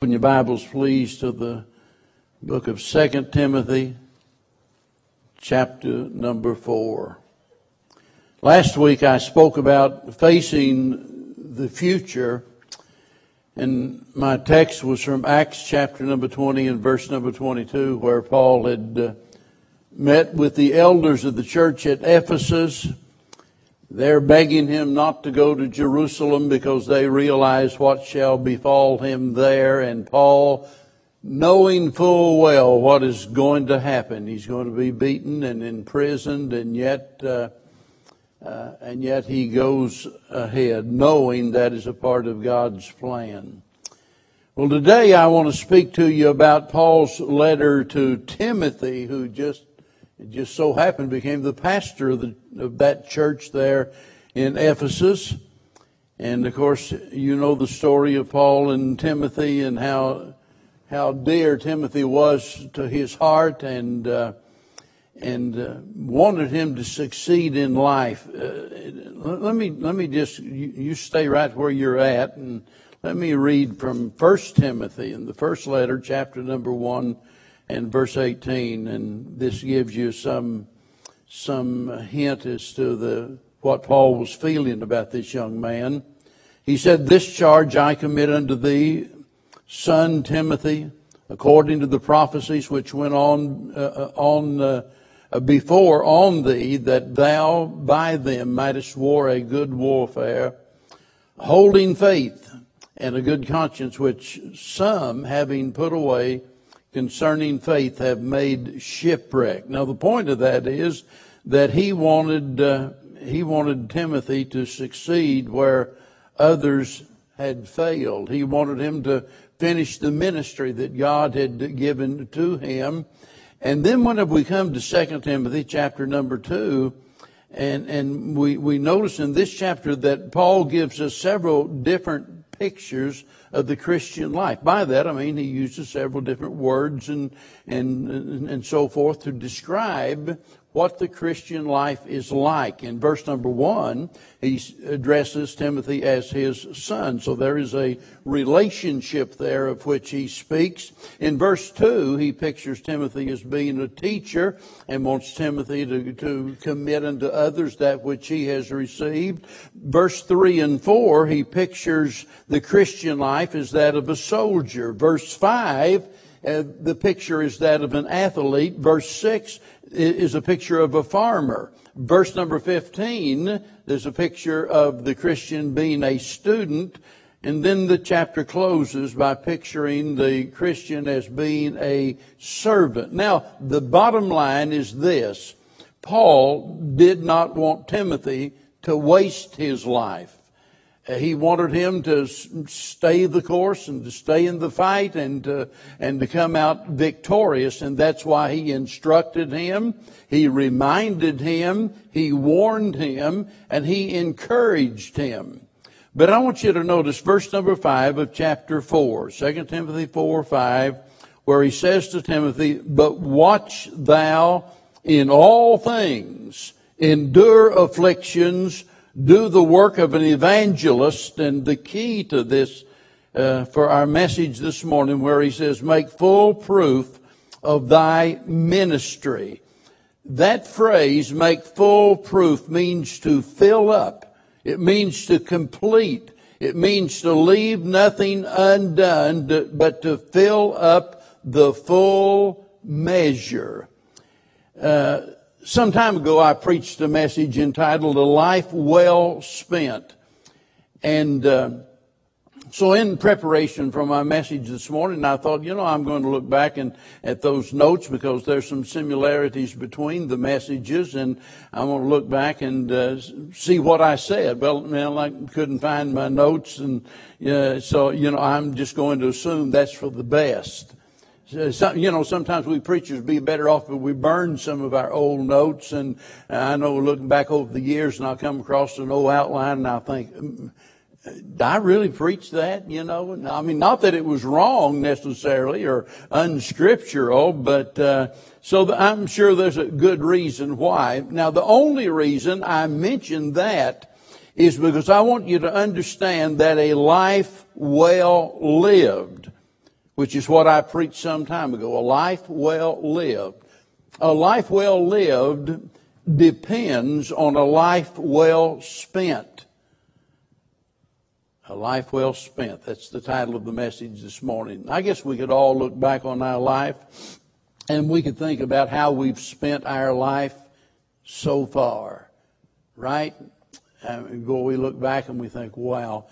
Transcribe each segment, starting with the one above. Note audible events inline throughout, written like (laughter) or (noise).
Open your Bibles, please, to the book of Second Timothy, chapter number 4. Last week I spoke about facing the future, and my text was from Acts chapter number 20 and verse number 22, where Paul had uh, met with the elders of the church at Ephesus they're begging him not to go to Jerusalem because they realize what shall befall him there. And Paul, knowing full well what is going to happen, he's going to be beaten and imprisoned, and yet, uh, uh, and yet he goes ahead, knowing that is a part of God's plan. Well, today I want to speak to you about Paul's letter to Timothy, who just it just so happened became the pastor of, the, of that church there in Ephesus. And of course, you know the story of Paul and Timothy and how how dear Timothy was to his heart and uh, and uh, wanted him to succeed in life. Uh, let me let me just you, you, stay right where you're at and let me read from First Timothy in the first letter, chapter number one and verse 18, and this gives you some some hint as to the what Paul was feeling about this young man. He said, "This charge I commit unto thee, son Timothy, according to the prophecies which went on uh, uh on uh, before on thee, that thou by them mightest war a good warfare, holding faith and a good conscience, which some, having put away, concerning faith have made shipwreck. Now the point of that is that he wanted uh, he wanted Timothy to succeed where others had failed. He wanted him to finish the ministry that God had given to him. And then whenever we come to 2 Timothy chapter number 2, and, and we, we notice in this chapter that Paul gives us several different pictures of the Christian life. By that I mean he uses several different words and, and, and so forth to describe what the Christian life is like. In verse number one, he addresses Timothy as his son. So there is a relationship there of which he speaks. In verse two, he pictures Timothy as being a teacher and wants Timothy to, to commit unto others that which he has received. Verse three and four, he pictures the Christian life as that of a soldier. Verse five, uh, the picture is that of an athlete. Verse 6 is a picture of a farmer. Verse number 15, there's a picture of the Christian being a student. And then the chapter closes by picturing the Christian as being a servant. Now, the bottom line is this. Paul did not want Timothy to waste his life. Uh, he wanted him to stay the course and to stay in the fight and to, and to come out victorious. And that's why he instructed him. He reminded him. He warned him and he encouraged him. But I want you to notice verse number five of chapter four, 2 Timothy 4, 5, where he says to Timothy, but watch thou in all things, endure afflictions, do the work of an evangelist. And the key to this uh, for our message this morning, where he says, make full proof of thy ministry. That phrase, make full proof, means to fill up. It means to complete. It means to leave nothing undone, but to fill up the full measure. Uh, some time ago, I preached a message entitled A Life Well Spent. And uh, so in preparation for my message this morning, I thought, you know, I'm going to look back and at those notes because there's some similarities between the messages, and I want to look back and uh, see what I said. Well, man, I couldn't find my notes, and uh, so you know, I'm just going to assume that's for the best. Some, you know, sometimes we preachers be better off if we burn some of our old notes. And I know looking back over the years, and I'll come across an old outline, and I'll think, mm, did I really preach that? You know, I mean, not that it was wrong necessarily or unscriptural, but uh, so I'm sure there's a good reason why. Now, the only reason I mention that is because I want you to understand that a life well lived which is what I preached some time ago. A life well lived. A life well lived depends on a life well spent. A life well spent. That's the title of the message this morning. I guess we could all look back on our life and we could think about how we've spent our life so far, right? And we look back and we think, wow,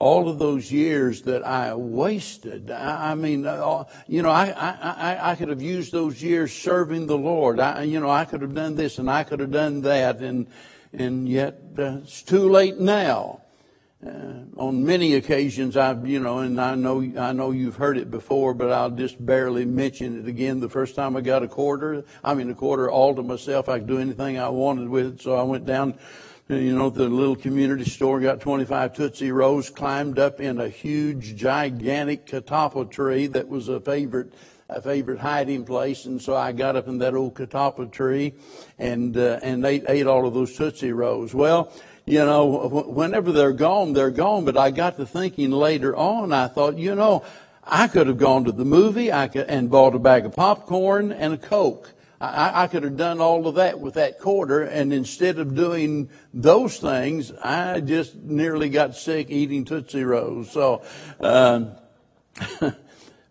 all of those years that I wasted. I, I mean, uh, you know, I, I, I could have used those years serving the Lord. I, you know, I could have done this and I could have done that, and and yet uh, it's too late now. Uh, on many occasions, I've, you know, and I know, I know you've heard it before, but I'll just barely mention it again. The first time I got a quarter, I mean, a quarter all to myself, I could do anything I wanted with it. So I went down, you know, the little community store, got 25 Tootsie Rolls, climbed up in a huge, gigantic catalpa tree that was a favorite a favorite hiding place, and so I got up in that old catalpa tree and uh, and ate ate all of those tootsie rolls. Well, you know, whenever they're gone, they're gone. But I got to thinking later on, I thought, you know, I could have gone to the movie I could, and bought a bag of popcorn and a Coke. I, I could have done all of that with that quarter, and instead of doing those things, I just nearly got sick eating Tootsie Rolls. So, uh, (laughs)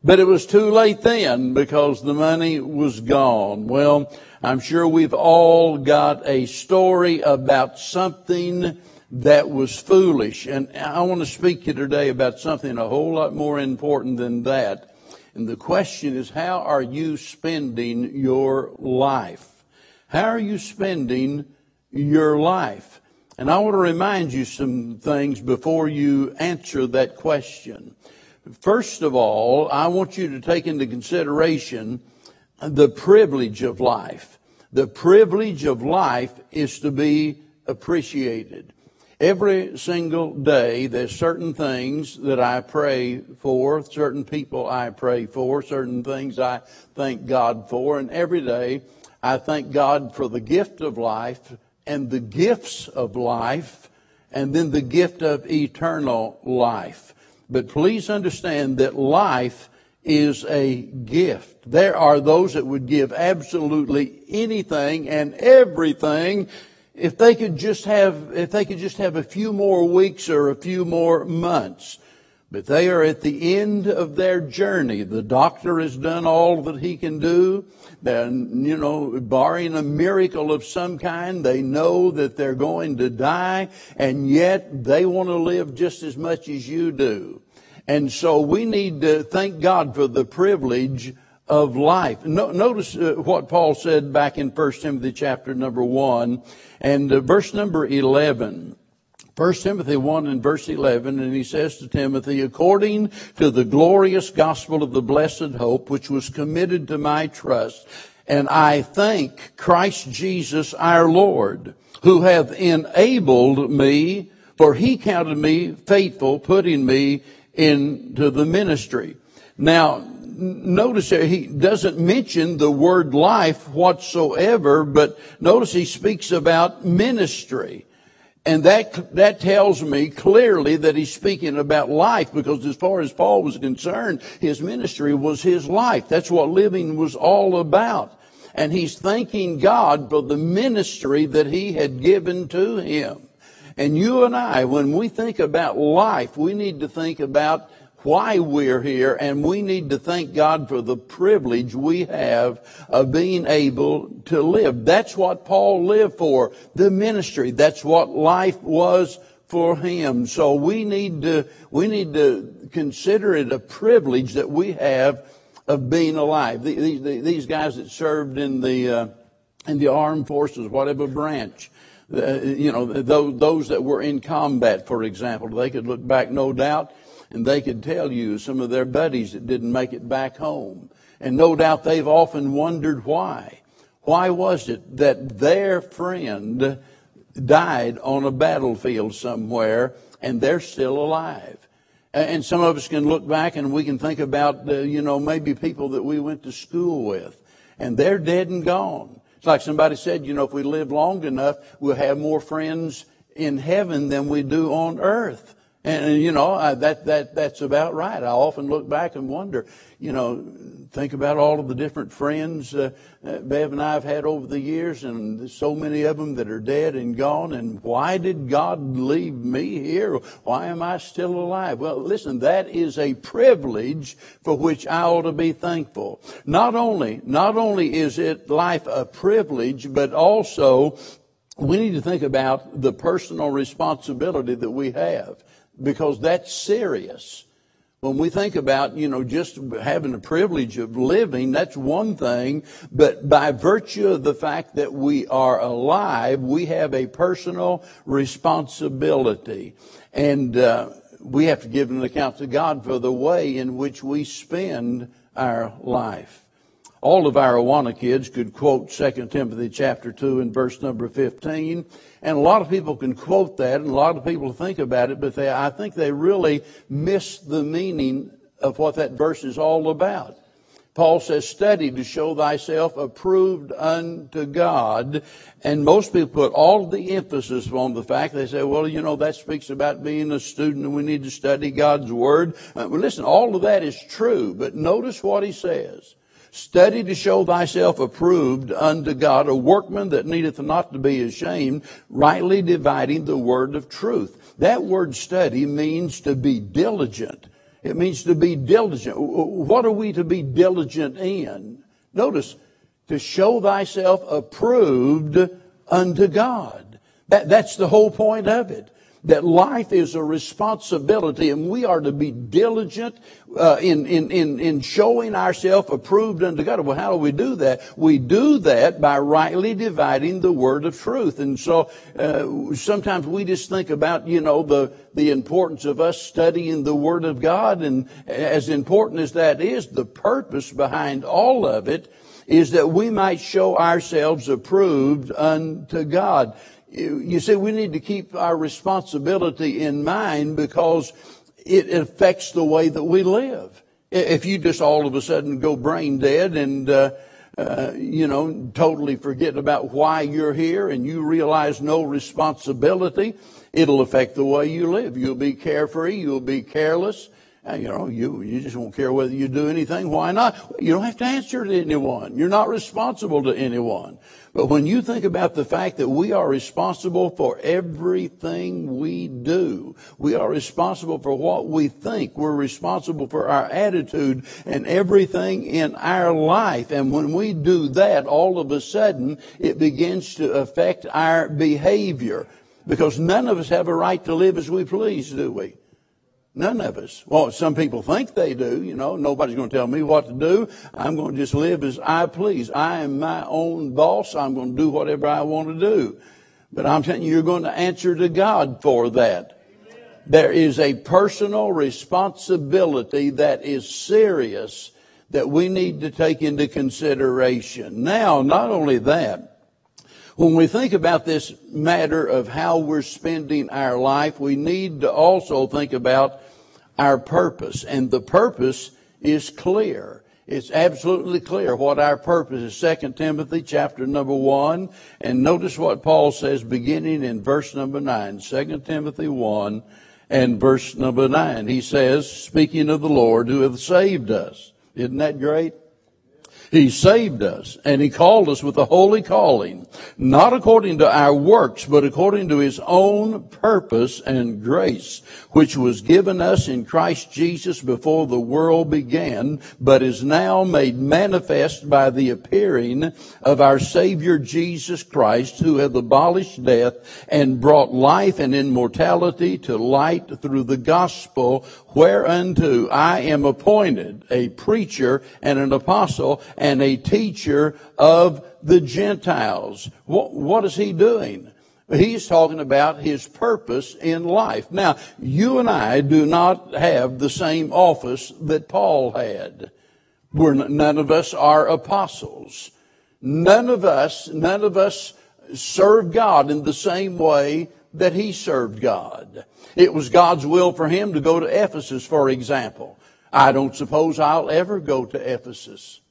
but it was too late then because the money was gone. Well, I'm sure we've all got a story about something that was foolish. And I want to speak to you today about something a whole lot more important than that. And the question is, how are you spending your life? How are you spending your life? And I want to remind you some things before you answer that question. First of all, I want you to take into consideration the privilege of life. The privilege of life is to be appreciated. Every single day, there's certain things that I pray for, certain people I pray for, certain things I thank God for, and every day I thank God for the gift of life and the gifts of life, and then the gift of eternal life. But please understand that life is a gift. There are those that would give absolutely anything and everything if they could just have, if they could just have a few more weeks or a few more months. But they are at the end of their journey. The doctor has done all that he can do. And, you know, barring a miracle of some kind, they know that they're going to die, and yet they want to live just as much as you do. And so we need to thank God for the privilege of life. No, notice uh, what Paul said back in 1 Timothy chapter number 1 and uh, verse number 11. 1 Timothy 1 and verse 11, and he says to Timothy, according to the glorious gospel of the blessed hope, which was committed to my trust, and I thank Christ Jesus our Lord, who hath enabled me, for he counted me faithful, putting me into the ministry. Now, notice here, he doesn't mention the word life whatsoever, but notice he speaks about ministry. And that, that tells me clearly that he's speaking about life because as far as Paul was concerned, his ministry was his life. That's what living was all about. And he's thanking God for the ministry that he had given to him. And you and I, when we think about life, we need to think about why we're here, and we need to thank God for the privilege we have of being able to live. That's what Paul lived for, the ministry. That's what life was for him. So we need to, we need to consider it a privilege that we have of being alive. These, guys that served in the, uh, in the armed forces, whatever branch, you know, those, those that were in combat, for example, they could look back, no doubt, and they could tell you some of their buddies that didn't make it back home. And no doubt they've often wondered why. Why was it that their friend died on a battlefield somewhere and they're still alive? And some of us can look back and we can think about, uh, you know, maybe people that we went to school with and they're dead and gone. It's like somebody said, you know, if we live long enough, we'll have more friends in heaven than we do on earth. And, you know, I, that, that, that's about right. I often look back and wonder, you know, think about all of the different friends uh, uh, Bev and I have had over the years, and so many of them that are dead and gone. And why did God leave me here? Why am I still alive? Well, listen, that is a privilege for which I ought to be thankful. Not only, not only is it life a privilege, but also we need to think about the personal responsibility that we have because that's serious. When we think about, you know, just having the privilege of living, that's one thing. But by virtue of the fact that we are alive, we have a personal responsibility. And uh, we have to give an account to God for the way in which we spend our life. All of our Awana kids could quote 2 Timothy chapter 2 and verse number 15. And a lot of people can quote that and a lot of people think about it, but they, I think they really miss the meaning of what that verse is all about. Paul says, study to show thyself approved unto God. And most people put all the emphasis on the fact, they say, well, you know, that speaks about being a student and we need to study God's Word. Uh, well, listen, all of that is true, but notice what he says. Study to show thyself approved unto God, a workman that needeth not to be ashamed, rightly dividing the word of truth. That word study means to be diligent. It means to be diligent. What are we to be diligent in? Notice, to show thyself approved unto God. That, that's the whole point of it that life is a responsibility and we are to be diligent uh, in, in, in, in showing ourselves approved unto God. Well, how do we do that? We do that by rightly dividing the word of truth. And so uh, sometimes we just think about, you know, the, the importance of us studying the word of God. And as important as that is, the purpose behind all of it is that we might show ourselves approved unto God you see, we need to keep our responsibility in mind because it affects the way that we live. If you just all of a sudden go brain dead and, uh, uh, you know, totally forget about why you're here and you realize no responsibility, it'll affect the way you live. You'll be carefree, you'll be careless, you know, you, you just won't care whether you do anything. Why not? You don't have to answer to anyone. You're not responsible to anyone. But when you think about the fact that we are responsible for everything we do, we are responsible for what we think, we're responsible for our attitude and everything in our life. And when we do that, all of a sudden, it begins to affect our behavior. Because none of us have a right to live as we please, do we? None of us. Well, some people think they do. You know, nobody's going to tell me what to do. I'm going to just live as I please. I am my own boss. I'm going to do whatever I want to do. But I'm telling you, you're going to answer to God for that. There is a personal responsibility that is serious that we need to take into consideration. Now, not only that, when we think about this matter of how we're spending our life, we need to also think about our purpose. And the purpose is clear. It's absolutely clear what our purpose is. Second Timothy chapter number one. And notice what Paul says beginning in verse number nine. Second Timothy one and verse number nine. He says, speaking of the Lord who hath saved us. Isn't that great? He saved us and he called us with a holy calling, not according to our works, but according to his own purpose and grace, which was given us in Christ Jesus before the world began, but is now made manifest by the appearing of our Savior Jesus Christ, who hath abolished death and brought life and immortality to light through the gospel, whereunto I am appointed a preacher and an apostle and a teacher of the Gentiles. What, what is he doing? He's talking about his purpose in life. Now, you and I do not have the same office that Paul had. We're, none of us are apostles. None of us, none of us serve God in the same way that he served God. It was God's will for him to go to Ephesus, for example. I don't suppose I'll ever go to Ephesus.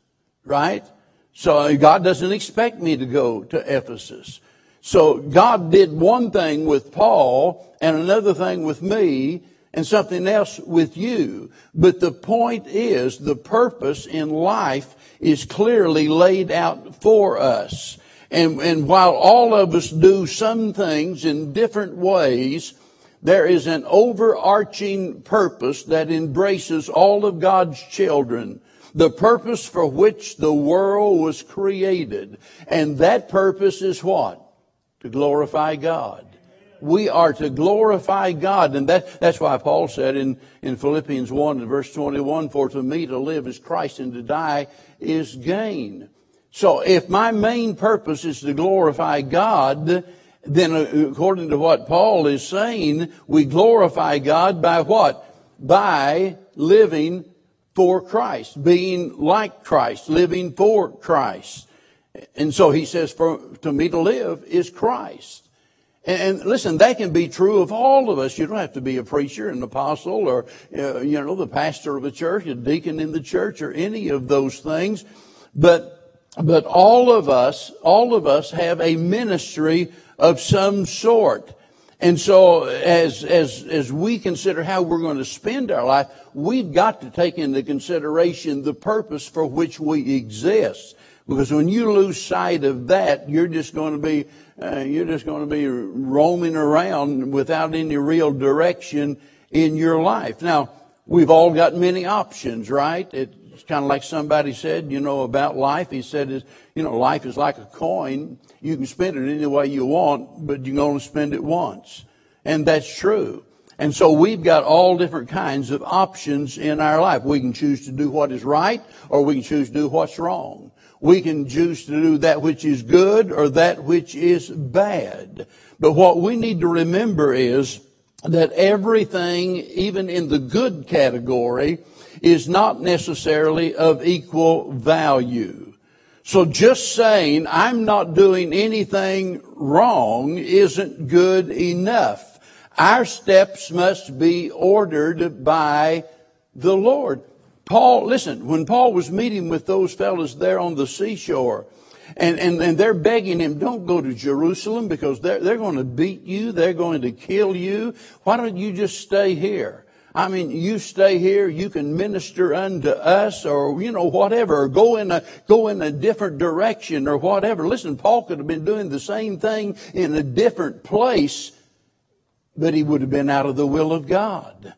Right? So uh, God doesn't expect me to go to Ephesus. So God did one thing with Paul and another thing with me and something else with you. But the point is the purpose in life is clearly laid out for us. And, and while all of us do some things in different ways, there is an overarching purpose that embraces all of God's children. The purpose for which the world was created. And that purpose is what? To glorify God. We are to glorify God. And that, that's why Paul said in, in Philippians 1 and verse 21, for to me to live is Christ and to die is gain. So if my main purpose is to glorify God, then according to what Paul is saying, we glorify God by what? By living for Christ, being like Christ, living for Christ. And so he says, for to me to live is Christ. And, listen, that can be true of all of us. You don't have to be a preacher, an apostle, or, uh, you know, the pastor of a church, a deacon in the church, or any of those things. But, but all of us, all of us have a ministry of some sort. And so as, as, as we consider how we're going to spend our life, we've got to take into consideration the purpose for which we exist. Because when you lose sight of that, you're just going to be, uh, you're just going to be roaming around without any real direction in your life. Now, we've all got many options, right? It's kind of like somebody said, you know, about life. He said, you know, life is like a coin. You can spend it any way you want, but you can only spend it once. And that's true. And so we've got all different kinds of options in our life. We can choose to do what is right, or we can choose to do what's wrong. We can choose to do that which is good or that which is bad. But what we need to remember is that everything, even in the good category, is not necessarily of equal value. So just saying I'm not doing anything wrong isn't good enough. Our steps must be ordered by the Lord. Paul, listen, when Paul was meeting with those fellows there on the seashore, and, and, and they're begging him, don't go to Jerusalem because they're, they're going to beat you. They're going to kill you. Why don't you just stay here? I mean, you stay here, you can minister unto us or, you know, whatever, or go in a, go in a different direction or whatever. Listen, Paul could have been doing the same thing in a different place, but he would have been out of the will of God.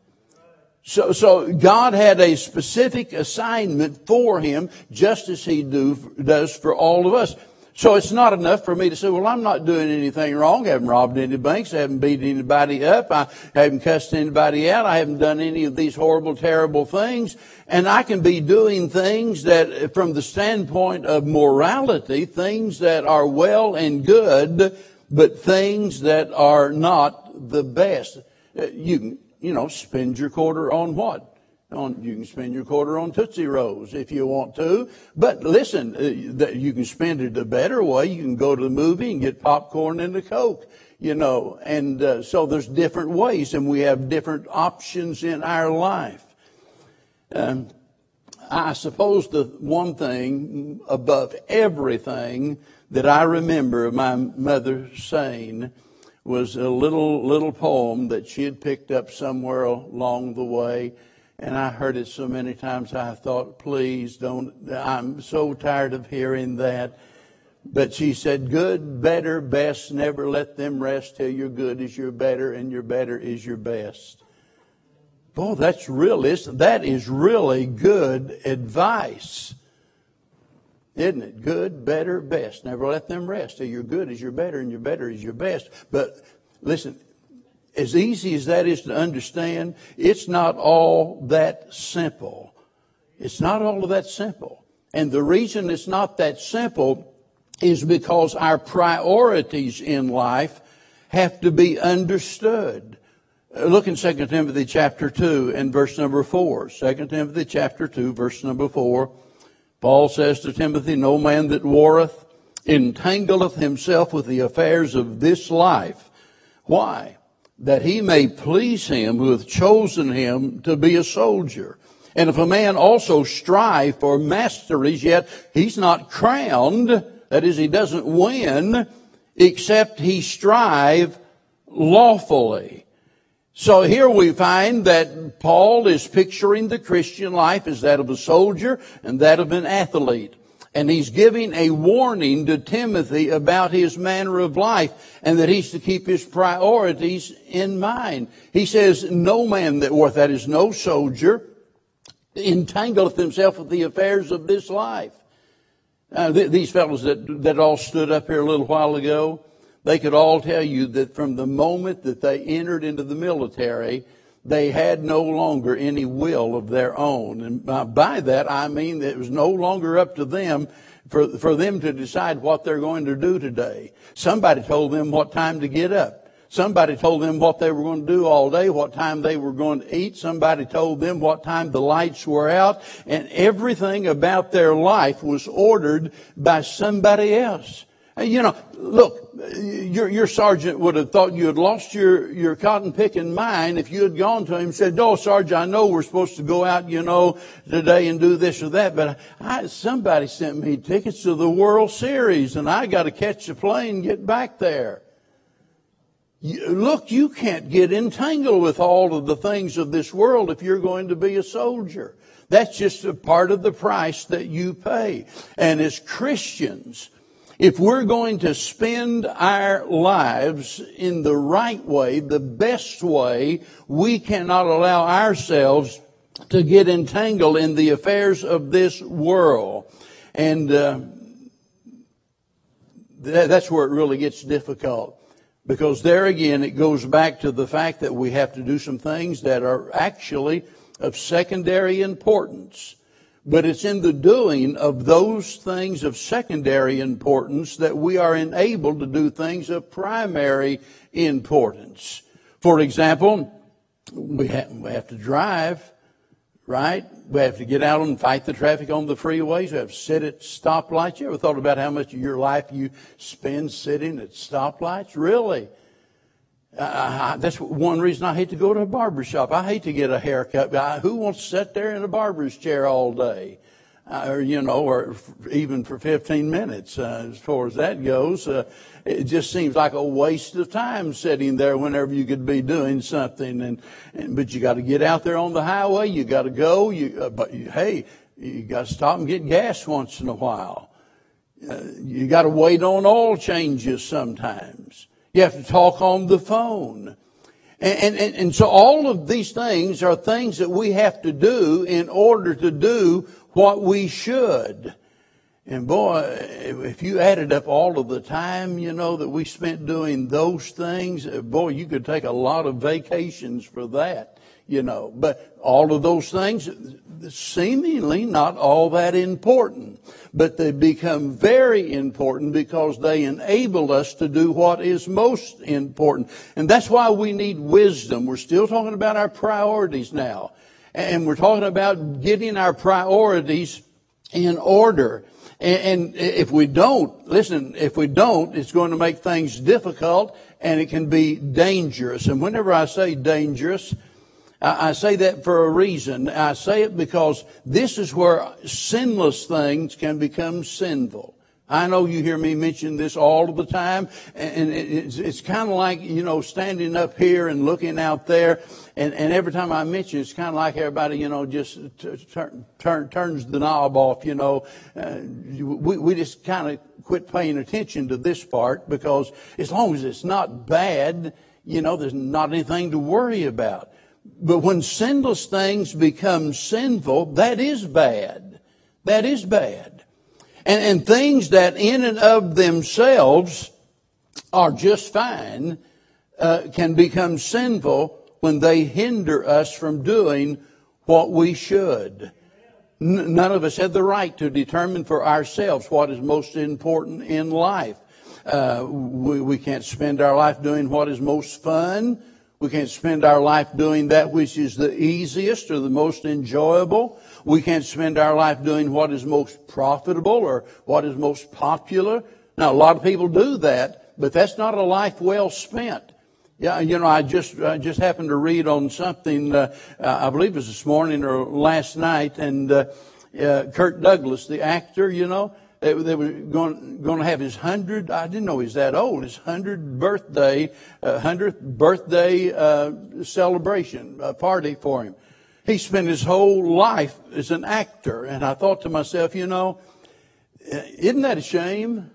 So, so God had a specific assignment for him, just as he do, does for all of us. So it's not enough for me to say, well, I'm not doing anything wrong. I haven't robbed any banks. I haven't beat anybody up. I haven't cussed anybody out. I haven't done any of these horrible, terrible things. And I can be doing things that, from the standpoint of morality, things that are well and good, but things that are not the best. Uh, you, you know, spend your quarter on what? On, you can spend your quarter on Tootsie Rolls if you want to. But listen, uh, you can spend it a better way. You can go to the movie and get popcorn and a Coke, you know. And uh, so there's different ways and we have different options in our life. Um, I suppose the one thing above everything that I remember my mother saying was a little, little poem that she had picked up somewhere along the way and I heard it so many times, I thought, please don't, I'm so tired of hearing that. But she said, good, better, best, never let them rest till your good is your better and your better is your best. Boy, that's really, that is really good advice. Isn't it? Good, better, best. Never let them rest till your good is your better and your better is your best. But listen, as easy as that is to understand, it's not all that simple. It's not all of that simple. And the reason it's not that simple is because our priorities in life have to be understood. Uh, look in 2 Timothy chapter 2 and verse number 4. 2 Timothy chapter 2 verse number 4. Paul says to Timothy, No man that warreth entangleth himself with the affairs of this life. Why? That he may please him who hath chosen him to be a soldier. And if a man also strive for masteries, yet he's not crowned, that is, he doesn't win, except he strive lawfully. So here we find that Paul is picturing the Christian life as that of a soldier and that of an athlete. And he's giving a warning to Timothy about his manner of life and that he's to keep his priorities in mind. He says, no man that worth that is no soldier entangleth himself with the affairs of this life. Th- these fellows that, that all stood up here a little while ago, they could all tell you that from the moment that they entered into the military, they had no longer any will of their own. And by that, I mean that it was no longer up to them for, for them to decide what they're going to do today. Somebody told them what time to get up. Somebody told them what they were going to do all day, what time they were going to eat. Somebody told them what time the lights were out. And everything about their life was ordered by somebody else. Uh, you know, look, your, your sergeant would have thought you had lost your, your cotton picking mind if you had gone to him and said, Oh, Sergeant, I know we're supposed to go out, you know, today and do this or that, but I, somebody sent me tickets to the World Series and I got to catch a plane and get back there. You, look, you can't get entangled with all of the things of this world if you're going to be a soldier. That's just a part of the price that you pay. And as Christians, if we're going to spend our lives in the right way, the best way, we cannot allow ourselves to get entangled in the affairs of this world. And uh, that's where it really gets difficult. Because there again, it goes back to the fact that we have to do some things that are actually of secondary importance. But it's in the doing of those things of secondary importance that we are enabled to do things of primary importance. For example, we have, we have to drive, right? We have to get out and fight the traffic on the freeways. We have to sit at stoplights. You ever thought about how much of your life you spend sitting at stoplights? Really? Uh, that's one reason I hate to go to a barber shop. I hate to get a haircut. I, who wants to sit there in a barber's chair all day? Uh, or, you know, or f- even for 15 minutes, uh, as far as that goes. Uh, it just seems like a waste of time sitting there whenever you could be doing something. And, and but you got to get out there on the highway. You got to go. You, uh, but you, hey, you got to stop and get gas once in a while. Uh, you got to wait on oil changes sometimes. You have to talk on the phone. And, and, and so all of these things are things that we have to do in order to do what we should. And boy, if you added up all of the time, you know, that we spent doing those things, boy, you could take a lot of vacations for that, you know. But all of those things, seemingly not all that important, but they become very important because they enable us to do what is most important. And that's why we need wisdom. We're still talking about our priorities now. And we're talking about getting our priorities in order. And, if we don't, listen, if we don't, it's going to make things difficult and it can be dangerous. And whenever I say dangerous, I say that for a reason. I say it because this is where sinless things can become sinful. I know you hear me mention this all the time, and it's, it's kind of like, you know, standing up here and looking out there, and, and every time I mention it, it's kind of like everybody, you know, just turn, turn, turns the knob off, you know. Uh, we, we just kind of quit paying attention to this part because as long as it's not bad, you know, there's not anything to worry about. But when sinless things become sinful, that is bad. That is bad. And, and things that in and of themselves are just fine uh, can become sinful when they hinder us from doing what we should. N- none of us have the right to determine for ourselves what is most important in life. Uh, we, we can't spend our life doing what is most fun. We can't spend our life doing that which is the easiest or the most enjoyable. We can't spend our life doing what is most profitable or what is most popular. Now, a lot of people do that, but that's not a life well spent. Yeah, you know, I just I just happened to read on something. Uh, I believe it was this morning or last night, and uh, uh, Douglas, the actor, you know, they, they were going, going to have his hundred, I didn't know he was that old, his hundred birthday, uh, hundredth birthday, uh, celebration, uh, party for him. He spent his whole life as an actor. And I thought to myself, you know, isn't that a shame?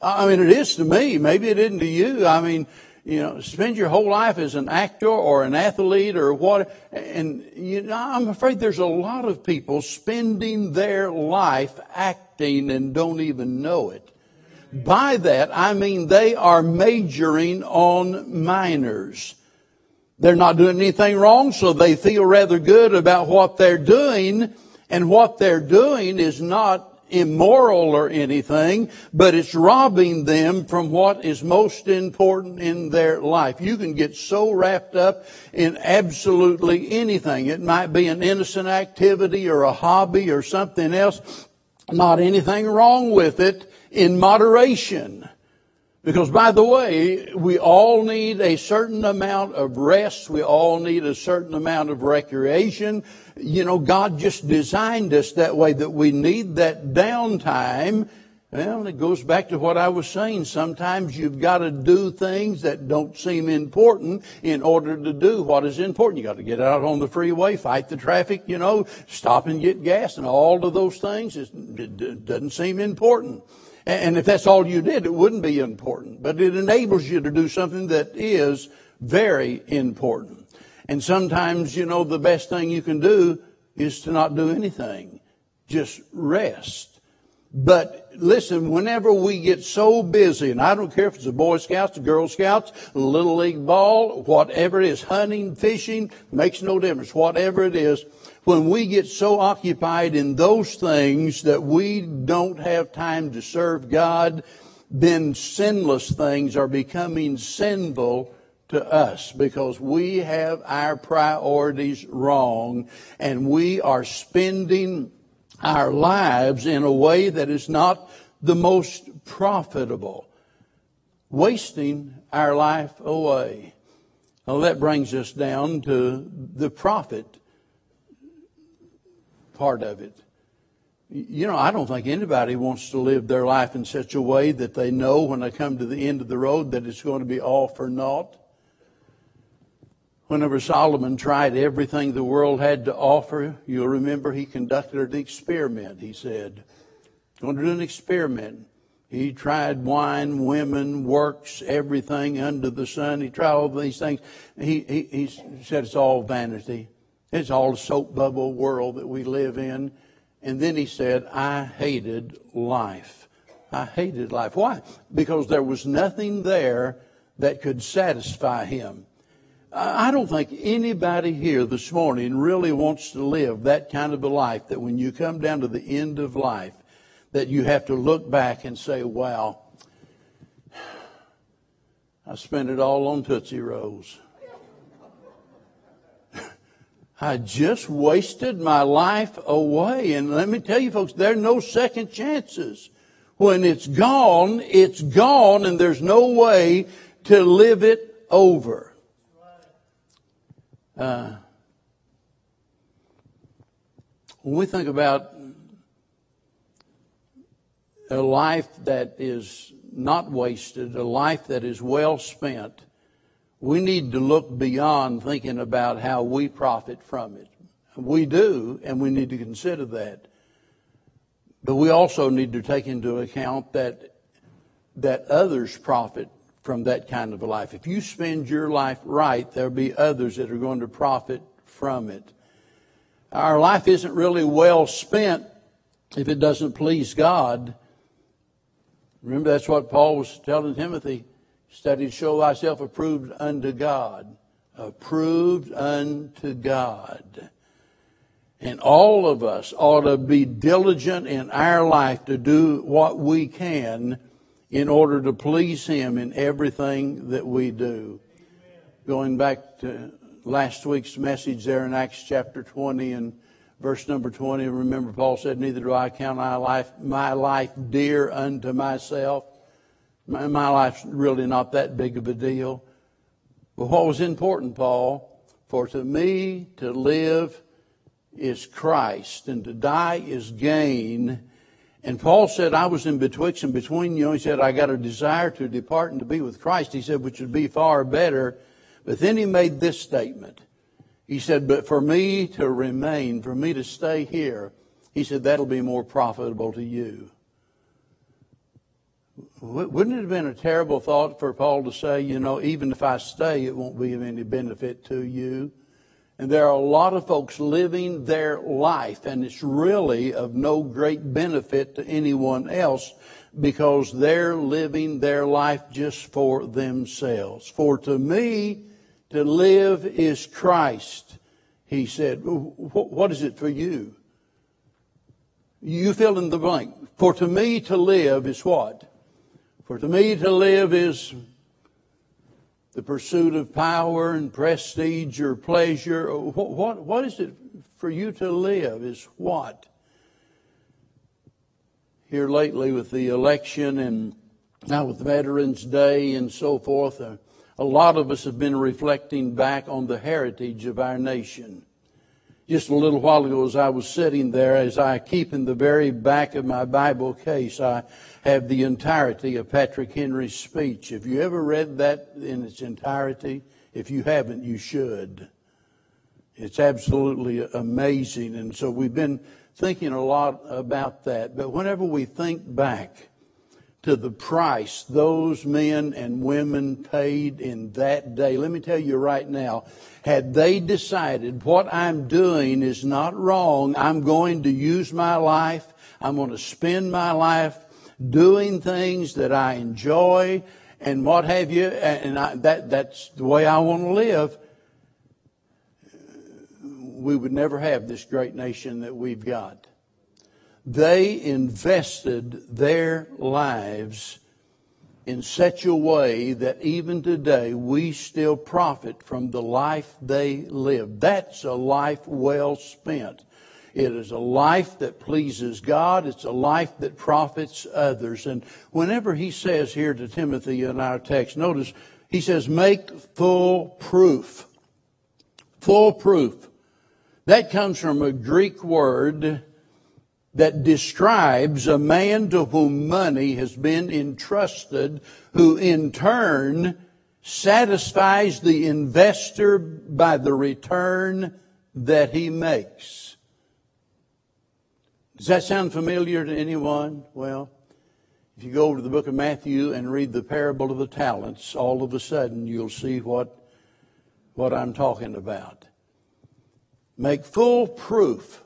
I mean, it is to me. Maybe it isn't to you. I mean, you know, spend your whole life as an actor or an athlete or what. And you know, I'm afraid there's a lot of people spending their life acting and don't even know it. By that, I mean they are majoring on minors. They're not doing anything wrong, so they feel rather good about what they're doing. And what they're doing is not immoral or anything, but it's robbing them from what is most important in their life. You can get so wrapped up in absolutely anything. It might be an innocent activity or a hobby or something else. Not anything wrong with it in moderation. Because by the way, we all need a certain amount of rest. We all need a certain amount of recreation. You know, God just designed us that way that we need that downtime. Well, it goes back to what I was saying. Sometimes you've got to do things that don't seem important in order to do what is important. You got to get out on the freeway, fight the traffic, you know, stop and get gas and all of those things. It doesn't seem important. And if that's all you did, it wouldn't be important. But it enables you to do something that is very important. And sometimes, you know, the best thing you can do is to not do anything. Just rest. But listen, whenever we get so busy, and I don't care if it's the Boy Scouts, the Girl Scouts, Little League ball, whatever it is, hunting, fishing, makes no difference. Whatever it is, when we get so occupied in those things that we don't have time to serve God, then sinless things are becoming sinful to us because we have our priorities wrong and we are spending our lives in a way that is not the most profitable, wasting our life away. Well, that brings us down to the profit part of it. You know, I don't think anybody wants to live their life in such a way that they know when they come to the end of the road that it's going to be all for naught. Whenever Solomon tried everything the world had to offer, you'll remember he conducted an experiment, he said. Going to do an experiment. He tried wine, women, works, everything under the sun. He tried all these things. He, he, he said it's all vanity. It's all a soap bubble world that we live in. And then he said, I hated life. I hated life. Why? Because there was nothing there that could satisfy him. I don't think anybody here this morning really wants to live that kind of a life that when you come down to the end of life, that you have to look back and say, wow, I spent it all on Tootsie Rolls. I just wasted my life away. And let me tell you folks, there are no second chances. When it's gone, it's gone and there's no way to live it over. Uh, when we think about a life that is not wasted, a life that is well spent, we need to look beyond thinking about how we profit from it. We do, and we need to consider that. But we also need to take into account that, that others profit from that kind of a life. If you spend your life right, there'll be others that are going to profit from it. Our life isn't really well spent if it doesn't please God. Remember, that's what Paul was telling Timothy. Study to show thyself approved unto God. Approved unto God. And all of us ought to be diligent in our life to do what we can in order to please Him in everything that we do. Going back to last week's message there in Acts chapter 20 and verse number 20, remember Paul said, Neither do I count my life, my life dear unto myself my, life's really not that big of a deal. But what was important, Paul? For to me to live is Christ, and to die is gain. And Paul said, I was in betwixt and between you. He said, I got a desire to depart and to be with Christ. He said, which would be far better. But then he made this statement. He said, but for me to remain, for me to stay here, he said, that'll be more profitable to you. Wouldn't it have been a terrible thought for Paul to say, you know, even if I stay, it won't be of any benefit to you? And there are a lot of folks living their life, and it's really of no great benefit to anyone else because they're living their life just for themselves. For to me, to live is Christ, he said. What is it for you? You fill in the blank. For to me, to live is what? For to me, to live is the pursuit of power and prestige or pleasure. What, what, what is it for you to live? Is what? Here lately with the election and now with Veterans Day and so forth, uh, a lot of us have been reflecting back on the heritage of our nation. Just a little while ago, as I was sitting there, as I keep in the very back of my Bible case, I have the entirety of Patrick Henry's speech. Have you ever read that in its entirety? If you haven't, you should. It's absolutely amazing. And so we've been thinking a lot about that. But whenever we think back to the price those men and women paid in that day, let me tell you right now, had they decided what I'm doing is not wrong, I'm going to use my life, I'm going to spend my life doing things that I enjoy and what have you, and I, that, that's the way I want to live, we would never have this great nation that we've got. They invested their lives in such a way that even today we still profit from the life they lived. That's a life well spent. It is a life that pleases God. It's a life that profits others. And whenever he says here to Timothy in our text, notice he says, make full proof. Full proof. That comes from a Greek word that describes a man to whom money has been entrusted, who in turn satisfies the investor by the return that he makes. Does that sound familiar to anyone? Well, if you go to the book of Matthew and read the parable of the talents, all of a sudden you'll see what, what I'm talking about. Make full proof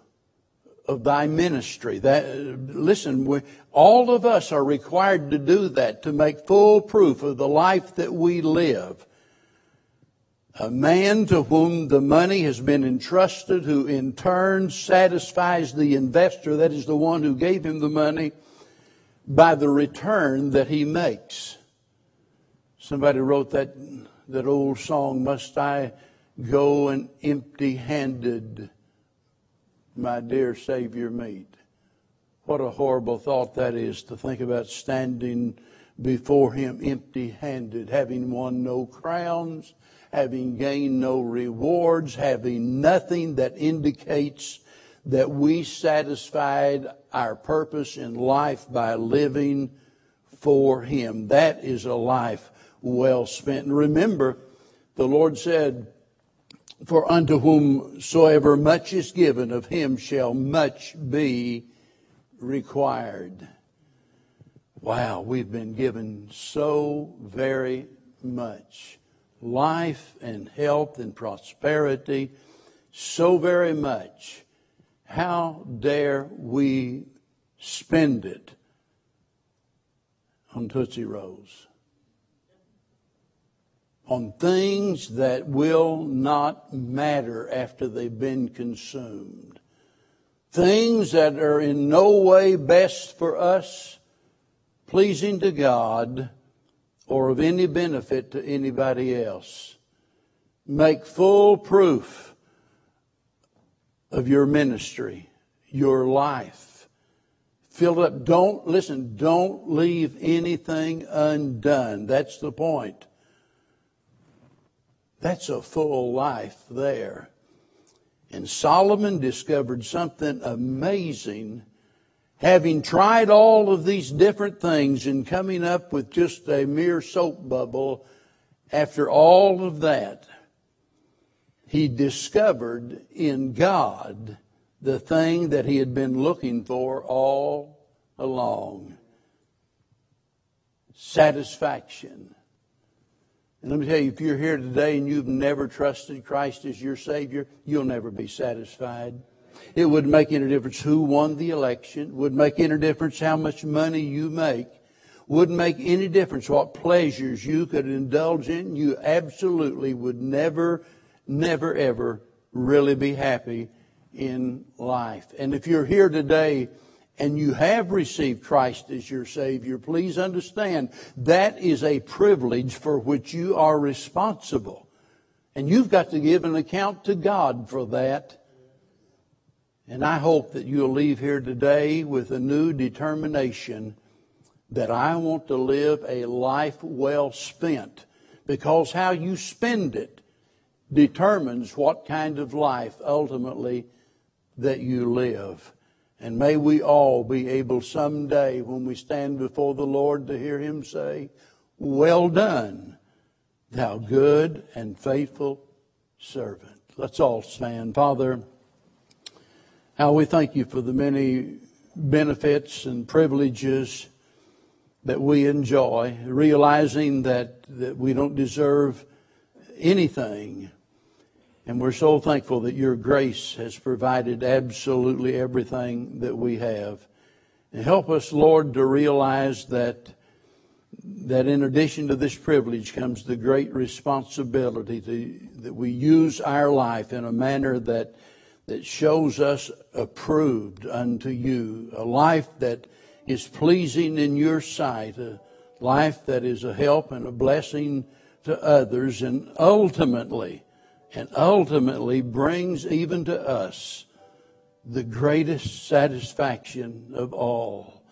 of thy ministry. That, listen, we, all of us are required to do that, to make full proof of the life that we live a man to whom the money has been entrusted, who in turn satisfies the investor, that is the one who gave him the money, by the return that he makes. Somebody wrote that, that old song, Must I Go and Empty Handed, My Dear Savior Meet? What a horrible thought that is to think about standing before him empty handed, having won no crowns having gained no rewards, having nothing that indicates that we satisfied our purpose in life by living for Him. That is a life well spent. And remember, the Lord said, For unto whomsoever much is given, of him shall much be required. Wow, we've been given so very much life and health and prosperity so very much. How dare we spend it on Tootsie Rolls? On things that will not matter after they've been consumed. Things that are in no way best for us, pleasing to God, or of any benefit to anybody else. Make full proof of your ministry, your life. Fill up. Don't, listen, don't leave anything undone. That's the point. That's a full life there. And Solomon discovered something amazing having tried all of these different things and coming up with just a mere soap bubble, after all of that, he discovered in God the thing that he had been looking for all along satisfaction. And let me tell you, if you're here today and you've never trusted Christ as your Savior, you'll never be satisfied. It wouldn't make any difference who won the election. Wouldn't make any difference how much money you make. Wouldn't make any difference what pleasures you could indulge in. You absolutely would never, never, ever really be happy in life. And if you're here today and you have received Christ as your Savior, please understand that is a privilege for which you are responsible. And you've got to give an account to God for that. And I hope that you'll leave here today with a new determination that I want to live a life well spent because how you spend it determines what kind of life ultimately that you live. And may we all be able someday when we stand before the Lord to hear Him say, Well done, thou good and faithful servant. Let's all stand. Father, how we thank you for the many benefits and privileges that we enjoy, realizing that, that we don't deserve anything and we're so thankful that your grace has provided absolutely everything that we have. And help us, Lord, to realize that, that in addition to this privilege comes the great responsibility to, that we use our life in a manner that, that shows us approved unto you, a life that is pleasing in your sight, a life that is a help and a blessing to others, and ultimately, and ultimately brings even to us the greatest satisfaction of all.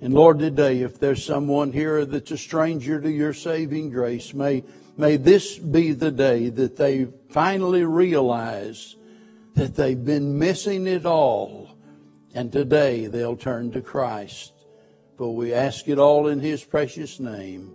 And Lord, today, if there's someone here that's a stranger to your saving grace, may, may this be the day that they finally realize that they've been missing it all. And today they'll turn to Christ. For we ask it all in His precious name.